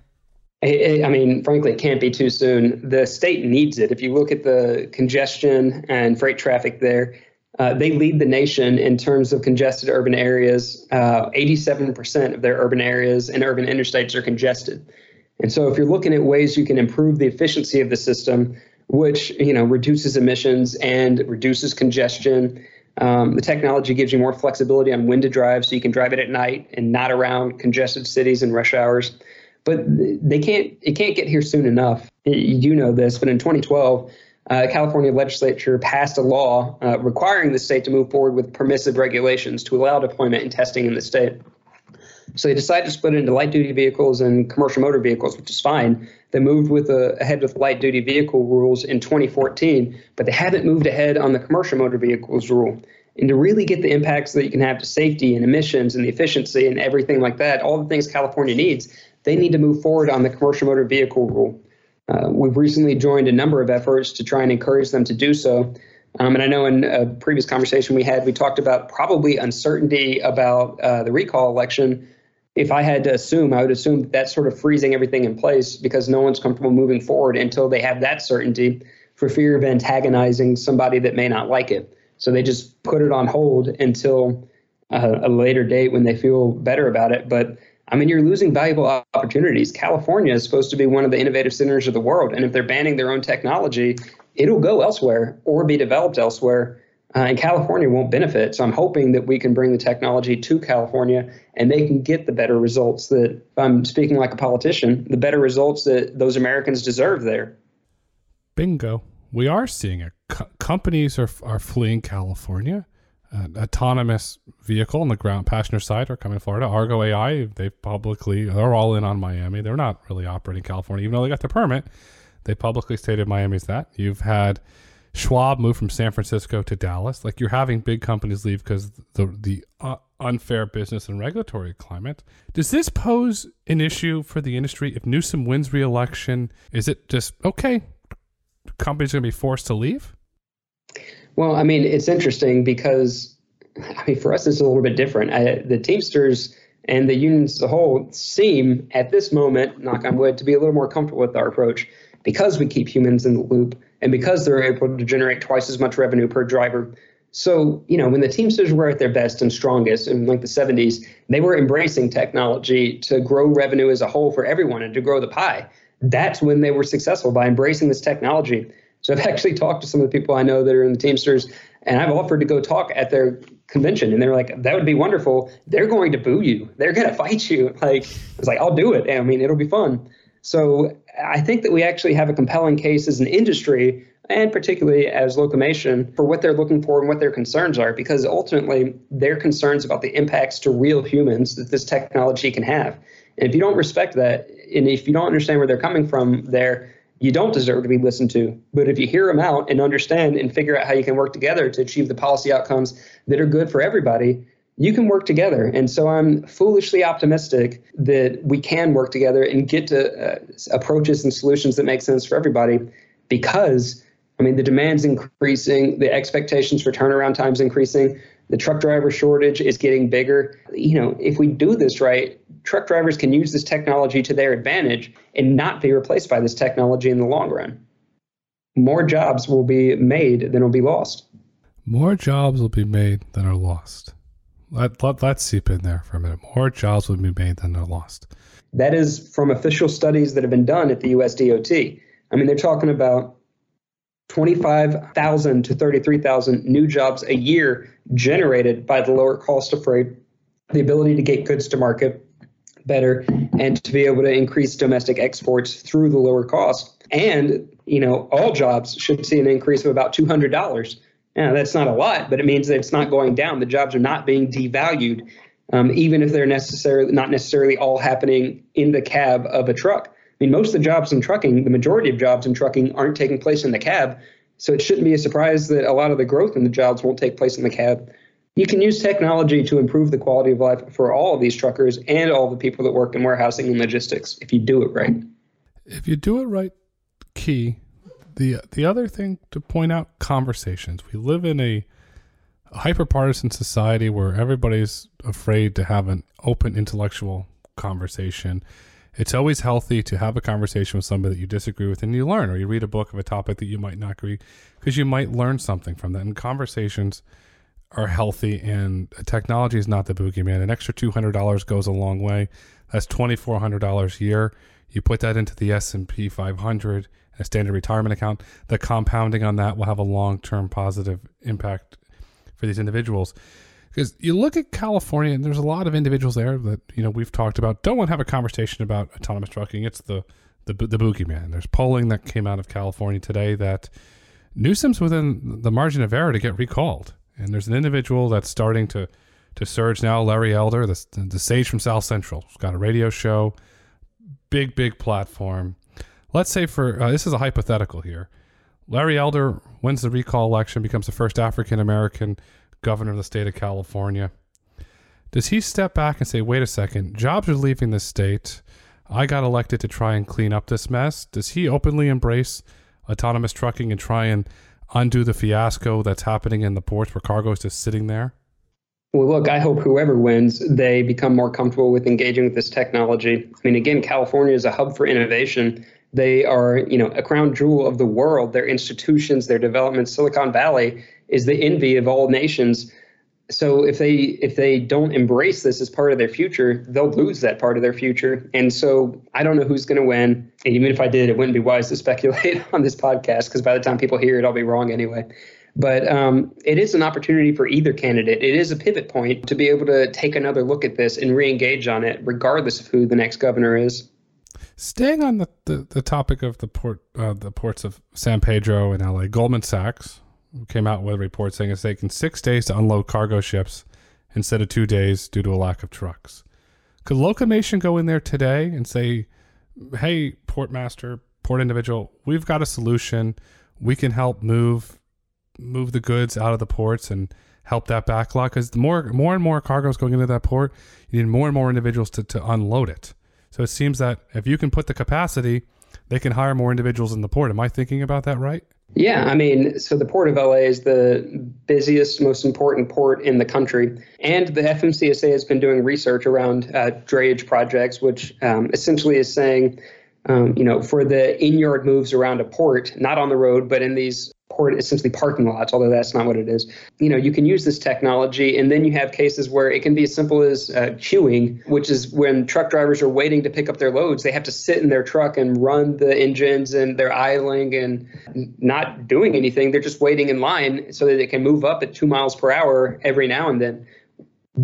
I mean, frankly, it can't be too soon. The state needs it. If you look at the congestion and freight traffic there, uh, they lead the nation in terms of congested urban areas. Uh, 87% of their urban areas and urban interstates are congested. And so, if you're looking at ways you can improve the efficiency of the system, which you know reduces emissions and reduces congestion um, the technology gives you more flexibility on when to drive, so you can drive it at night and not around congested cities and rush hours. But they can't. It can't get here soon enough. You know this, but in 2012. Uh, California legislature passed a law uh, requiring the state to move forward with permissive regulations to allow deployment and testing in the state. So they decided to split it into light duty vehicles and commercial motor vehicles, which is fine. They moved with a, ahead with light duty vehicle rules in 2014, but they haven't moved ahead on the commercial motor vehicles rule. And to really get the impacts that you can have to safety and emissions and the efficiency and everything like that, all the things California needs, they need to move forward on the commercial motor vehicle rule. Uh, we've recently joined a number of efforts to try and encourage them to do so. Um, and I know in a previous conversation we had, we talked about probably uncertainty about uh, the recall election if I had to assume, I would assume that that's sort of freezing everything in place because no one's comfortable moving forward until they have that certainty for fear of antagonizing somebody that may not like it. So they just put it on hold until uh, a later date when they feel better about it. But I mean, you're losing valuable opportunities. California is supposed to be one of the innovative centers of the world. And if they're banning their own technology, it'll go elsewhere or be developed elsewhere uh, and California won't benefit. So I'm hoping that we can bring the technology to California and they can get the better results that, I'm speaking like a politician, the better results that those Americans deserve there. Bingo. We are seeing it. Co- companies are, are fleeing California. Uh, autonomous vehicle on the ground passenger side are coming to Florida. Argo AI, they publicly, they're all in on Miami. They're not really operating California, even though they got the permit. They publicly stated Miami's that. You've had Schwab moved from San Francisco to Dallas. Like you're having big companies leave because the the uh, unfair business and regulatory climate. Does this pose an issue for the industry if Newsom wins re-election? Is it just okay? Companies going to be forced to leave? Well, I mean, it's interesting because I mean, for us, it's a little bit different. I, the Teamsters and the unions as a whole seem, at this moment, knock on wood, to be a little more comfortable with our approach because we keep humans in the loop and because they're able to generate twice as much revenue per driver. So, you know, when the Teamsters were at their best and strongest in like the 70s, they were embracing technology to grow revenue as a whole for everyone and to grow the pie. That's when they were successful by embracing this technology. So I've actually talked to some of the people I know that are in the Teamsters, and I've offered to go talk at their convention, and they're like, "That would be wonderful." They're going to boo you. They're going to fight you. Like it's like, "I'll do it." I mean, it'll be fun. So I think that we actually have a compelling case as an industry and particularly as Locomation for what they're looking for and what their concerns are, because ultimately their concerns about the impacts to real humans that this technology can have. And if you don't respect that, and if you don't understand where they're coming from there, you don't deserve to be listened to. But if you hear them out and understand and figure out how you can work together to achieve the policy outcomes that are good for everybody, you can work together. And so I'm foolishly optimistic that we can work together and get to uh, approaches and solutions that make sense for everybody because, I mean, the demand's increasing, the expectations for turnaround times increasing, the truck driver shortage is getting bigger. You know, if we do this right, truck drivers can use this technology to their advantage and not be replaced by this technology in the long run. More jobs will be made than will be lost. More jobs will be made than are lost. Let, let, let's seep in there for a minute. More jobs will be made than are lost. That is from official studies that have been done at the US DOT. I mean, they're talking about 25,000 to 33,000 new jobs a year generated by the lower cost of freight, the ability to get goods to market better, and to be able to increase domestic exports through the lower cost. And, you know, all jobs should see an increase of about $200. Now, that's not a lot, but it means that it's not going down. The jobs are not being devalued, um, even if they're necessarily not necessarily all happening in the cab of a truck. I mean, most of the jobs in trucking, the majority of jobs in trucking aren't taking place in the cab. So it shouldn't be a surprise that a lot of the growth in the jobs won't take place in the cab. You can use technology to improve the quality of life for all of these truckers and all the people that work in warehousing and logistics if you do it right. If you do it right, key. The the other thing to point out conversations. We live in a hyper partisan society where everybody's afraid to have an open intellectual conversation it's always healthy to have a conversation with somebody that you disagree with and you learn, or you read a book of a topic that you might not agree, because you might learn something from that. And conversations are healthy, and technology is not the boogeyman. An extra two hundred dollars goes a long way. That's twenty four hundred dollars a year. You put that into the S and P five hundred, a standard retirement account. The compounding on that will have a long term positive impact for these individuals because you look at California and there's a lot of individuals there that you know we've talked about don't want to have a conversation about autonomous trucking. It's the the the boogeyman. There's polling that came out of California today that Newsom's within the margin of error to get recalled, and there's an individual that's starting to to surge now. Larry Elder, the the sage from South Central, has got a radio show, big big platform. Let's say for uh, this is a hypothetical here. Larry Elder wins the recall election, becomes the first African American governor of the state of California. Does he step back and say, wait a second, jobs are leaving the state. I got elected to try and clean up this mess. Does he openly embrace autonomous trucking and try and undo the fiasco that's happening in the ports where cargo is just sitting there? Well, look, I hope whoever wins, they become more comfortable with engaging with this technology. I mean, again, California is a hub for innovation. They are, you know, a crown jewel of the world. Their institutions, their development, Silicon Valley is the envy of all nations. So if they if they don't embrace this as part of their future, they'll lose that part of their future. And so I don't know who's going to win. And even if I did, it wouldn't be wise to speculate on this podcast because by the time people hear it, I'll be wrong anyway. But um, it is an opportunity for either candidate. It is a pivot point to be able to take another look at this and re-engage on it, regardless of who the next governor is. Staying on the, the, the topic of the port, uh, the ports of San Pedro and LA, Goldman Sachs came out with a report saying it's taken six days to unload cargo ships instead of two days due to a lack of trucks. Could Locomation go in there today and say, "Hey, port master, port individual, we've got a solution. We can help move move the goods out of the ports and help that backlog because more more and more cargo is going into that port. You need more and more individuals to, to unload it. So it seems that if you can put the capacity, they can hire more individuals in the port. Am I thinking about that right? Yeah, I mean, so the Port of LA is the busiest, most important port in the country. And the FMCSA has been doing research around uh, drayage projects, which um, essentially is saying, um, you know, for the in yard moves around a port, not on the road, but in these port essentially parking lots, although that's not what it is. You know, you can use this technology, and then you have cases where it can be as simple as uh, queuing, which is when truck drivers are waiting to pick up their loads. They have to sit in their truck and run the engines, and they're idling and not doing anything. They're just waiting in line so that they can move up at two miles per hour every now and then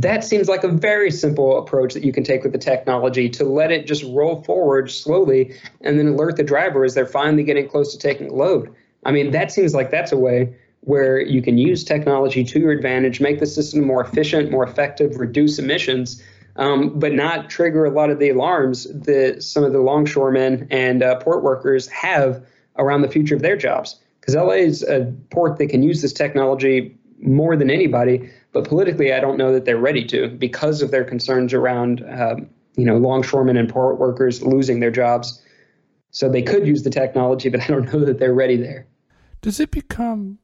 that seems like a very simple approach that you can take with the technology to let it just roll forward slowly and then alert the driver as they're finally getting close to taking a load. I mean, that seems like that's a way where you can use technology to your advantage, make the system more efficient, more effective, reduce emissions, um, but not trigger a lot of the alarms that some of the longshoremen and uh, port workers have around the future of their jobs. Because LA is a port that can use this technology more than anybody, but politically, I don't know that they're ready to because of their concerns around, um, you know, longshoremen and port workers losing their jobs. So they could use the technology, but I don't know that they're ready there does it become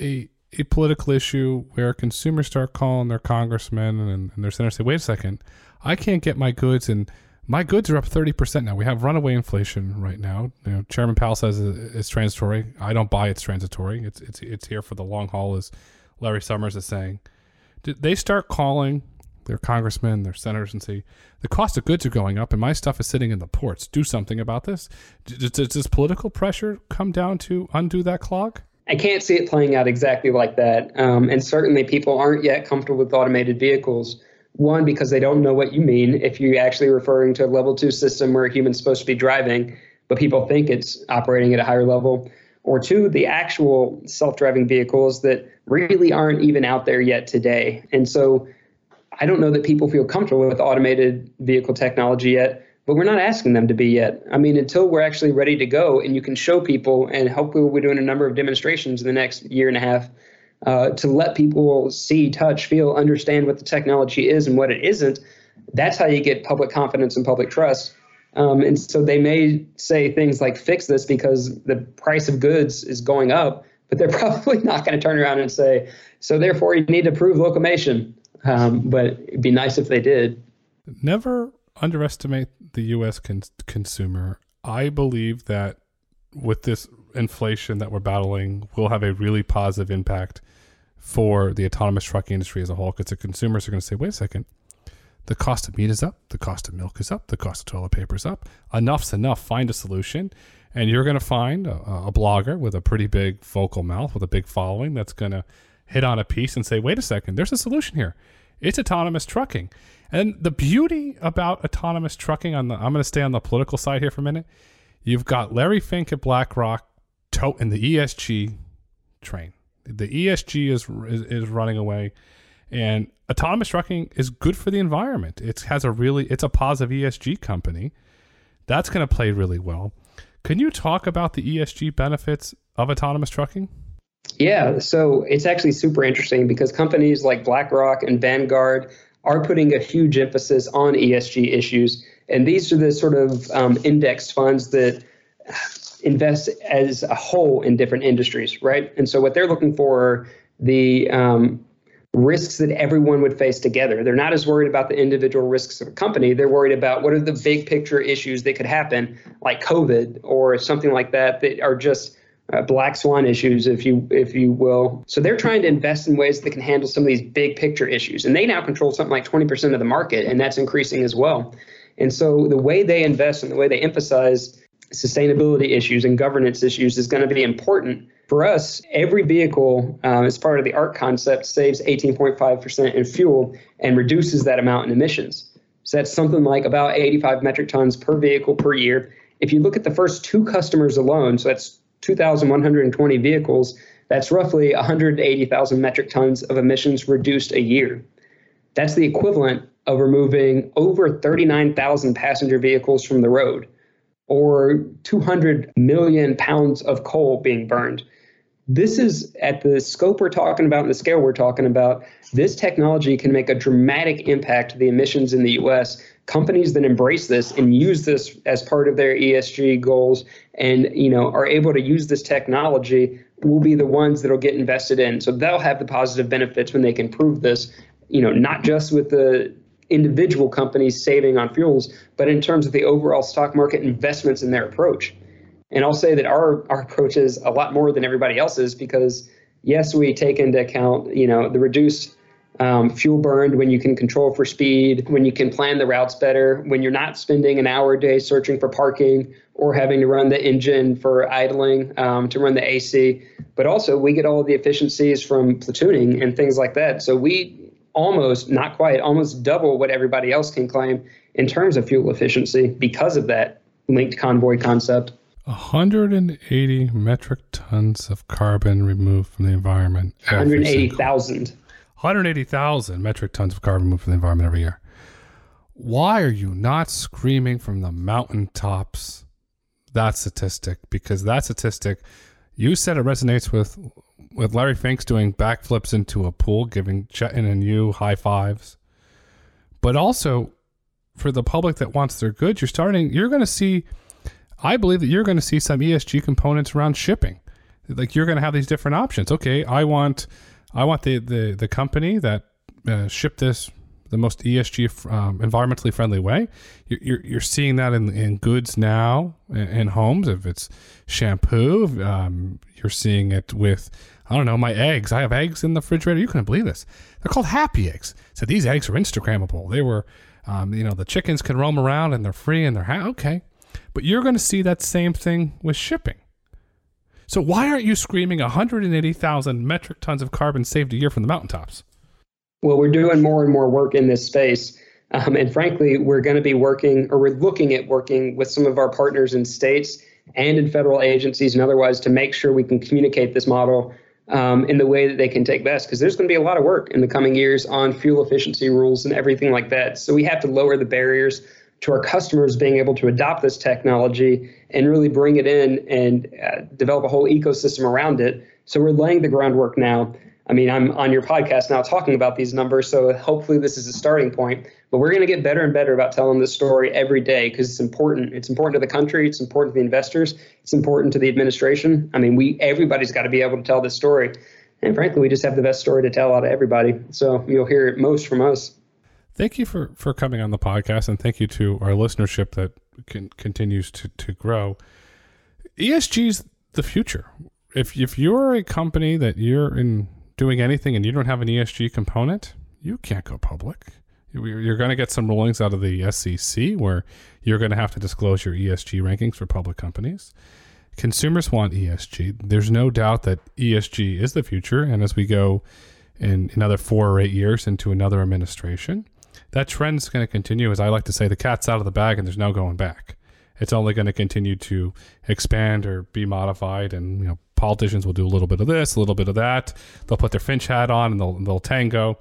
a a political issue where consumers start calling their congressmen and, and their senators say, wait a second, I can't get my goods and my goods are up 30% now. We have runaway inflation right now. You know, Chairman Powell says it's transitory. I don't buy it's transitory. It's, it's, it's here for the long haul as Larry Summers is saying, did they start calling their congressmen, their senators, and say, the cost of goods are going up and my stuff is sitting in the ports. Do something about this. Does, does political pressure come down to undo that clog? I can't see it playing out exactly like that. Um, and certainly people aren't yet comfortable with automated vehicles. One, because they don't know what you mean if you're actually referring to a level two system where a human's supposed to be driving, but people think it's operating at a higher level. Or two, the actual self driving vehicles that really aren't even out there yet today. And so I don't know that people feel comfortable with automated vehicle technology yet, but we're not asking them to be yet. I mean, until we're actually ready to go and you can show people, and hopefully we'll be doing a number of demonstrations in the next year and a half uh, to let people see, touch, feel, understand what the technology is and what it isn't. That's how you get public confidence and public trust. Um, and so they may say things like fix this because the price of goods is going up, but they're probably not going to turn around and say, so therefore you need to prove Locomation. Um, but it'd be nice if they did. Never underestimate the U.S. Con- consumer. I believe that with this inflation that we're battling, will have a really positive impact for the autonomous trucking industry as a whole. Because the consumers are going to say, wait a second, the cost of meat is up, the cost of milk is up, the cost of toilet paper is up. Enough's enough. Find a solution. And you're going to find a, a blogger with a pretty big vocal mouth, with a big following, that's going to hit on a piece and say, wait a second, there's a solution here. It's autonomous trucking. And the beauty about autonomous trucking on the I'm going to stay on the political side here for a minute. You've got Larry Fink at BlackRock toting the ESG train. The ESG is, is, is running away and autonomous trucking is good for the environment. It has a really it's a positive ESG company. That's going to play really well. Can you talk about the ESG benefits of autonomous trucking? Yeah, so it's actually super interesting because companies like BlackRock and Vanguard are putting a huge emphasis on ESG issues. And these are the sort of um, indexed funds that invest as a whole in different industries, right? And so what they're looking for the um, risks that everyone would face together. They're not as worried about the individual risks of a company. They're worried about what are the big picture issues that could happen, like COVID or something like that, that are just uh, black swan issues, if you if you will. So they're trying to invest in ways that can handle some of these big picture issues, and they now control something like 20% of the market, and that's increasing as well. And so the way they invest and the way they emphasize sustainability issues and governance issues is going to be important. For us, every vehicle, um, as part of the ARC concept, saves 18.5% in fuel and reduces that amount in emissions. So that's something like about 85 metric tons per vehicle per year. If you look at the first two customers alone, so that's 2,120 vehicles, that's roughly 180,000 metric tons of emissions reduced a year. That's the equivalent of removing over 39,000 passenger vehicles from the road or 200 million pounds of coal being burned. This is at the scope we're talking about and the scale we're talking about. This technology can make a dramatic impact to the emissions in the US. Companies that embrace this and use this as part of their ESG goals and you know are able to use this technology will be the ones that'll get invested in. So they'll have the positive benefits when they can prove this, you know, not just with the individual companies saving on fuels, but in terms of the overall stock market investments in their approach. And I'll say that our, our approach is a lot more than everybody else's because yes, we take into account, you know, the reduced um, fuel burned when you can control for speed, when you can plan the routes better, when you're not spending an hour a day searching for parking or having to run the engine for idling um, to run the AC. But also, we get all the efficiencies from platooning and things like that. So we almost, not quite, almost double what everybody else can claim in terms of fuel efficiency because of that linked convoy concept. 180 metric tons of carbon removed from the environment. 180,000. 180,000 metric tons of carbon removed from the environment every year. Why are you not screaming from the mountaintops that statistic? Because that statistic, you said it resonates with with Larry Fink's doing backflips into a pool, giving Chetan and you high fives. But also for the public that wants their goods, you're starting, you're going to see, I believe that you're going to see some ESG components around shipping. Like you're going to have these different options. Okay, I want, I want the the, the company that uh, shipped this the most ESG um, environmentally friendly way. You're, you're, you're, seeing that in, in goods now in, homes. If it's shampoo, um, you're seeing it with I don't know, my eggs. I have eggs in the refrigerator. You couldn't believe this. They're called happy eggs. So these eggs are Instagrammable. They were, um, you know, the chickens can roam around and they're free and they're ha- okay. But you're going to see that same thing with shipping. So why aren't you screaming 180,000 metric tons of carbon saved a year from the mountaintops? Well, we're doing more and more work in this space. Um, and frankly, we're going to be working, or we're looking at working with some of our partners in states and in federal agencies and otherwise to make sure we can communicate this model um, in the way that they can take best. Because there's going to be a lot of work in the coming years on fuel efficiency rules and everything like that. So we have to lower the barriers to our customers being able to adopt this technology and really bring it in and uh, develop a whole ecosystem around it. So we're laying the groundwork now. I mean, I'm on your podcast now talking about these numbers, so hopefully this is a starting point. But we're going to get better and better about telling this story every day because it's important. It's important to the country. It's important to the investors. It's important to the administration. I mean, we everybody's got to be able to tell this story. And frankly, we just have the best story to tell out of everybody. So you'll hear it most from us. Thank you for, for coming on the podcast, and thank you to our listenership that can, continues to, to grow. ESG is the future. If if you're a company that you're in doing anything and you don't have an ESG component, you can't go public. You're going to get some rulings out of the SEC where you're going to have to disclose your ESG rankings for public companies. Consumers want ESG. There's no doubt that ESG is the future. And as we go in another four or eight years into another administration, that trend's going to continue. As I like to say, the cat's out of the bag and there's no going back. It's only going to continue to expand or be modified. And, you know, politicians will do a little bit of this, a little bit of that. They'll put their Finch hat on and they'll, they'll tango.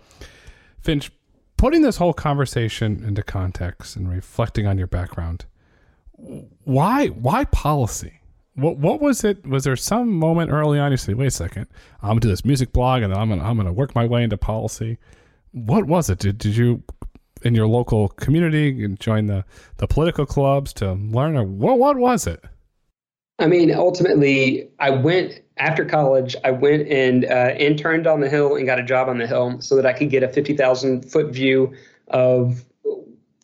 Finch, putting this whole conversation into context and reflecting on your background, why why policy? What what was it? Was there some moment early on you said, "Wait a second, I'm gonna do this music blog and then I'm gonna I'm gonna work my way into policy"? What was it? Did did you in your local community and join the the political clubs to learn, what what was it? I mean, ultimately, I went after college. I went and uh, interned on the Hill and got a job on the Hill so that I could get a fifty thousand foot view of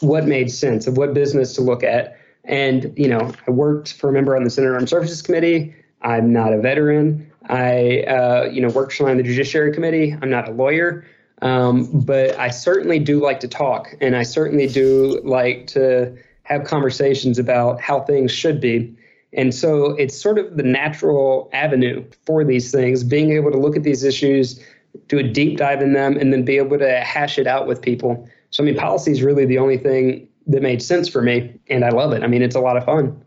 what made sense of what business to look at. And you know, I worked for a member on the Senate Armed Services Committee. I'm not a veteran. I uh, you know worked on the Judiciary Committee. I'm not a lawyer. Um, but I certainly do like to talk, and I certainly do like to have conversations about how things should be. And so it's sort of the natural avenue for these things, being able to look at these issues, do a deep dive in them, and then be able to hash it out with people. So, I mean, policy is really the only thing that made sense for me, and I love it. I mean, it's a lot of fun.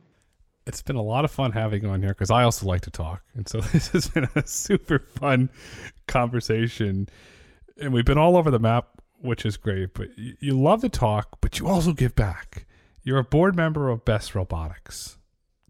It's been a lot of fun having on here because I also like to talk. And so this has been a super fun conversation. And we've been all over the map, which is great. But you, love to talk, but you also give back. You're a board member of Best Robotics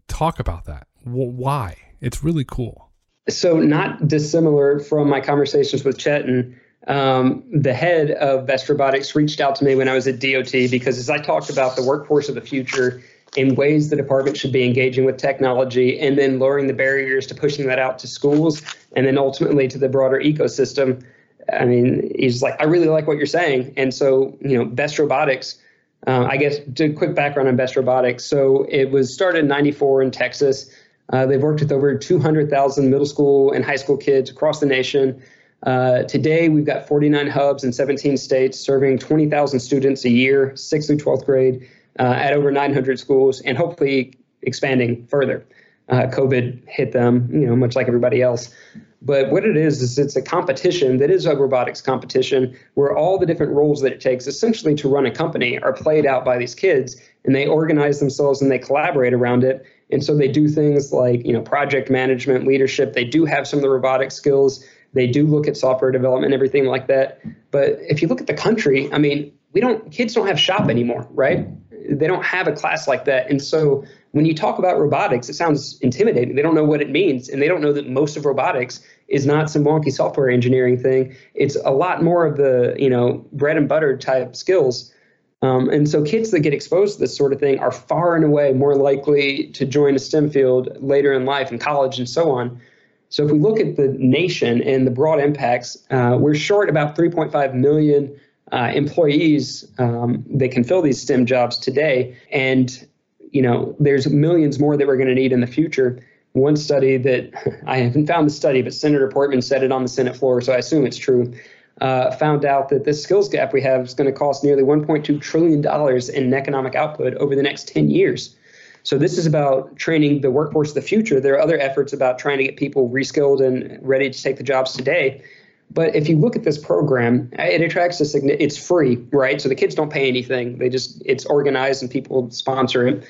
talk about that. why? It's really cool. So, not dissimilar from my conversations with Chetan, um, the head of Best Robotics reached out to me when I was at DOT because as I talked about the workforce of the future in ways the department should be engaging with technology and then lowering the barriers to pushing that out to schools and then ultimately to the broader ecosystem. I mean, he's like, I really like what you're saying. And so, you know, Best Robotics uh, I guess to quick background on Best Robotics. So it was started in 94 in Texas. Uh, they've worked with over 200,000 middle school and high school kids across the nation. Uh, today, we've got 49 hubs in 17 states, serving 20,000 students a year, 6th through 12th grade, uh, at over 900 schools, and hopefully expanding further. Uh, COVID hit them, you know, much like everybody else. But what it is, is it's a competition that is a robotics competition where all the different roles that it takes essentially to run a company are played out by these kids and they organize themselves and they collaborate around it. And so they do things like, you know, project management, leadership. They do have some of the robotic skills. They do look at software development, everything like that. But if you look at the country, I mean, we don't kids don't have shop anymore, right? They don't have a class like that. And so when you talk about robotics, it sounds intimidating. They don't know what it means, and they don't know that most of robotics is not some wonky software engineering thing. It's a lot more of the you know bread and butter type skills. Um, and so kids that get exposed to this sort of thing are far and away more likely to join a STEM field later in life, in college, and so on. So if we look at the nation and the broad impacts, uh, we're short about 3.5 million uh, employees um, that can fill these STEM jobs today, and you know, there's millions more that we're going to need in the future. one study that I haven't found the study, but Senator Portman said it on the Senate floor, so I assume it's true. Uh, found out that this skills gap we have is going to cost nearly 1.2 trillion dollars in economic output over the next 10 years. So this is about training the workforce of the future. There are other efforts about trying to get people reskilled and ready to take the jobs today. But if you look at this program, it attracts a significant. It's free, right? So the kids don't pay anything. They just it's organized and people sponsor it.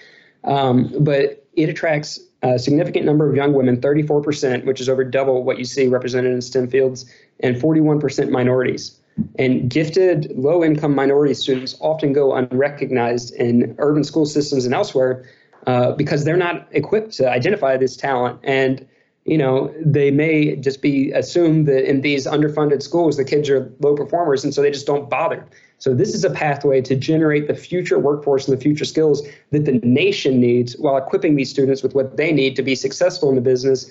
Um, but it attracts a significant number of young women, 34%, which is over double what you see represented in STEM fields, and 41% minorities. And gifted low income minority students often go unrecognized in urban school systems and elsewhere uh, because they're not equipped to identify this talent. And you know, they may just be assumed that in these underfunded schools, the kids are low performers, and so they just don't bother. So this is a pathway to generate the future workforce and the future skills that the nation needs while equipping these students with what they need to be successful in the business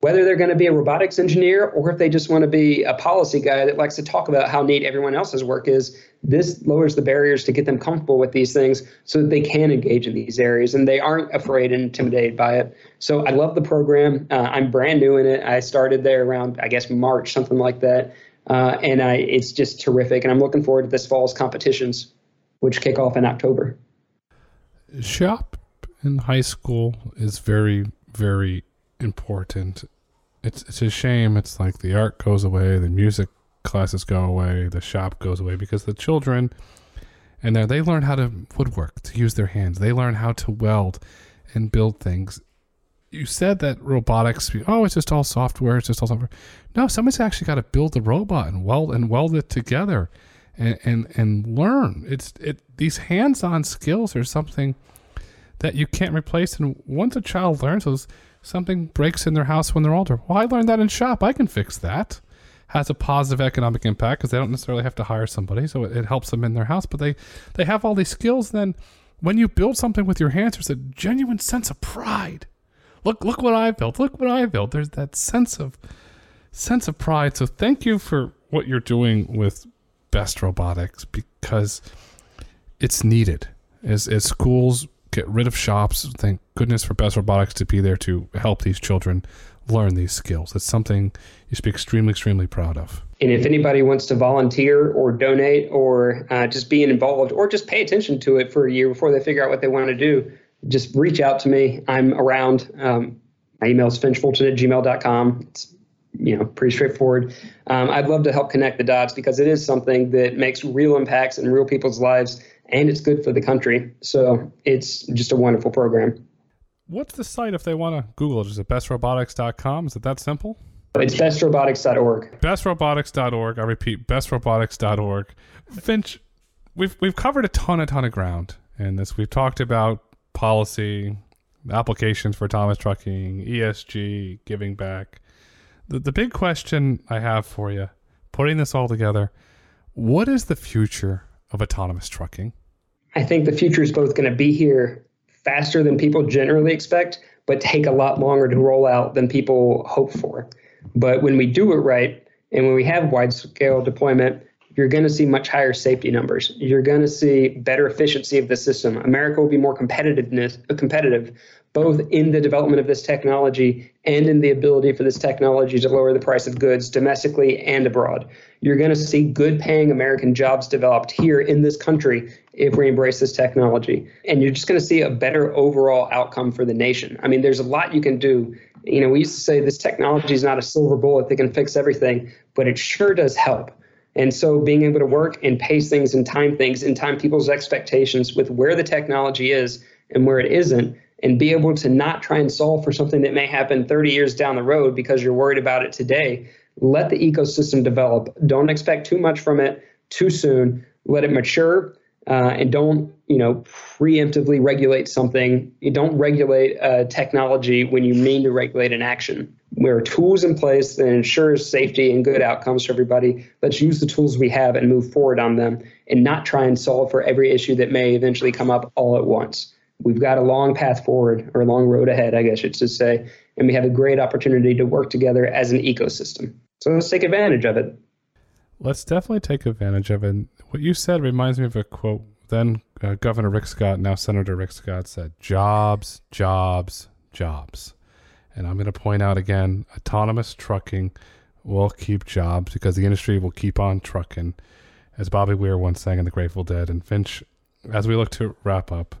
whether they're going to be a robotics engineer or if they just want to be a policy guy that likes to talk about how neat everyone else's work is, this lowers the barriers to get them comfortable with these things so that they can engage in these areas and they aren't afraid and intimidated by it. So I love the program. Uh, I'm brand new in it. I started there around, I guess, March, something like that. Uh, and I, it's just terrific. And I'm looking forward to this fall's competitions, which kick off in October. Shop in high school is very, very important. It's it's a shame. It's like the art goes away, the music classes go away, the shop goes away because the children and there they learn how to woodwork, to use their hands. They learn how to weld and build things you said that robotics, oh, it's just all software. It's just all software. No, somebody's actually got to build the robot and weld and weld it together, and and, and learn. It's it. These hands-on skills are something that you can't replace. And once a child learns those, something breaks in their house when they're older. Well, I learned that in shop. I can fix that. Has a positive economic impact because they don't necessarily have to hire somebody, so it, it helps them in their house. But they they have all these skills. Then when you build something with your hands, there's a genuine sense of pride look look what I built. Look what I built. There's that sense of sense of pride. So thank you for what you're doing with Best Robotics because it's needed. As as schools get rid of shops, thank goodness for Best Robotics to be there to help these children learn these skills. It's something you should be extremely, extremely proud of. And if anybody wants to volunteer or donate or uh, just be involved or just pay attention to it for a year before they figure out what they want to do, just reach out to me. I'm around. Um, my email is finchfulton at gmail.com. It's you know pretty straightforward. Um, I'd love to help connect the dots because it is something that makes real impacts in real people's lives and it's good for the country. So it's just a wonderful program. What's the site if they want to Google it? Is it bestrobotics.com? Is it that simple? It's bestrobotics.org. Bestrobotics.org. I repeat, bestrobotics.org. Finch, we've we've covered a ton, a ton of ground in this. We've talked about policy, applications for autonomous trucking, ESG, giving back. The, the big question I have for you, putting this all together, what is the future of autonomous trucking? I think the future is both going to be here faster than people generally expect, but take a lot longer to roll out than people hope for. But when we do it right, and when we have wide scale deployment, you're going to see much higher safety numbers. You're going to see better efficiency of the system. America will be more competitiveness, competitive, both in the development of this technology and in the ability for this technology to lower the price of goods domestically and abroad. You're going to see good paying American jobs developed here in this country if we embrace this technology. And you're just going to see a better overall outcome for the nation. I mean, there's a lot you can do. You know, we used to say this technology is not a silver bullet that can fix everything, but it sure does help. And so being able to work and pace things and time things and time people's expectations with where the technology is and where it isn't, and be able to not try and solve for something that may happen 30 years down the road because you're worried about it today. Let the ecosystem develop. Don't expect too much from it too soon. Let it mature uh, and don't you know preemptively regulate something. You don't regulate uh, technology when you mean to regulate an action. There are tools in place that ensures safety and good outcomes for everybody. Let's use the tools we have and move forward on them, and not try and solve for every issue that may eventually come up all at once. We've got a long path forward, or a long road ahead, I guess you should say, and we have a great opportunity to work together as an ecosystem. So let's take advantage of it. Let's definitely take advantage of it. What you said reminds me of a quote. Then uh, Governor Rick Scott, now Senator Rick Scott, said, "Jobs, jobs, jobs." And I'm going to point out again autonomous trucking will keep jobs because the industry will keep on trucking, as Bobby Weir once sang in The Grateful Dead. And Finch, as we look to wrap up,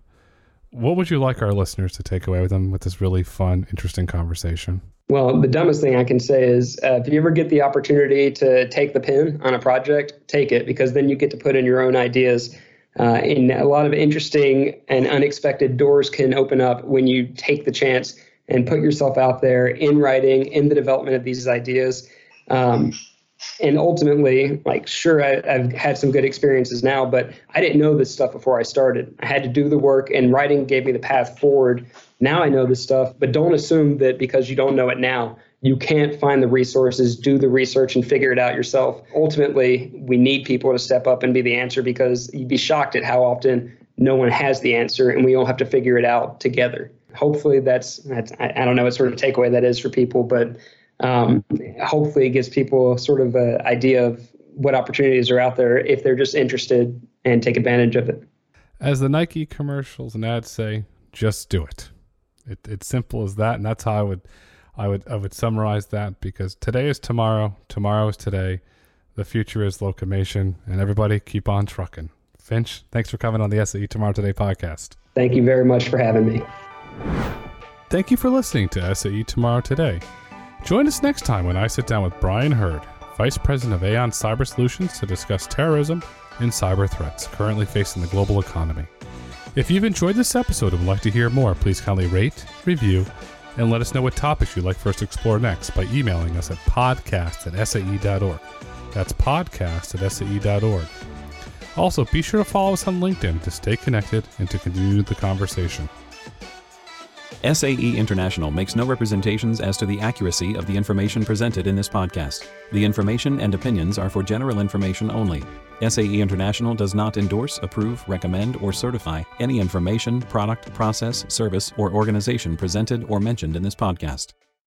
what would you like our listeners to take away with them with this really fun, interesting conversation? Well, the dumbest thing I can say is uh, if you ever get the opportunity to take the pen on a project, take it because then you get to put in your own ideas. Uh, and a lot of interesting and unexpected doors can open up when you take the chance and put yourself out there in writing, in the development of these ideas. Um, and ultimately, like, sure, I, have had some good experiences now, but I didn't know this stuff before I started. I had to do the work, and writing gave me the path forward. Now I know this stuff, but don't assume that because you don't know it now, you can't find the resources, do the research, and figure it out yourself. Ultimately, we need people to step up and be the answer because you'd be shocked at how often no one has the answer, and we all have to figure it out together. Hopefully, that's, that's I, I don't know what sort of takeaway that is for people, but um, hopefully it gives people sort of an idea of what opportunities are out there if they're just interested and take advantage of it. As the Nike commercials and ads say, just do it. it. It's simple as that, and that's how I would, I would, I would summarize that because today is tomorrow, tomorrow is today, the future is Locomation, and everybody keep on trucking. Finch, thanks for coming on the SAE Tomorrow Today podcast. Thank you very much for having me. Thank you for listening to SAE Tomorrow Today. Join us next time when I sit down with Brian Hurd, Vice President of Aon Cyber Solutions, to discuss terrorism and cyber threats currently facing the global economy. If you've enjoyed this episode and would like to hear more, please kindly rate, review, and let us know what topics you'd like for us to explore next by emailing us at podcast at sae.org. That's podcast at sae.org. Also, be sure to follow us on LinkedIn to stay connected and to continue the conversation. SAE International makes no representations as to the accuracy of the information presented in this podcast. The information and opinions are for general information only. SAE International does not endorse, approve, recommend, or certify any information, product, process, service, or organization presented or mentioned in this podcast.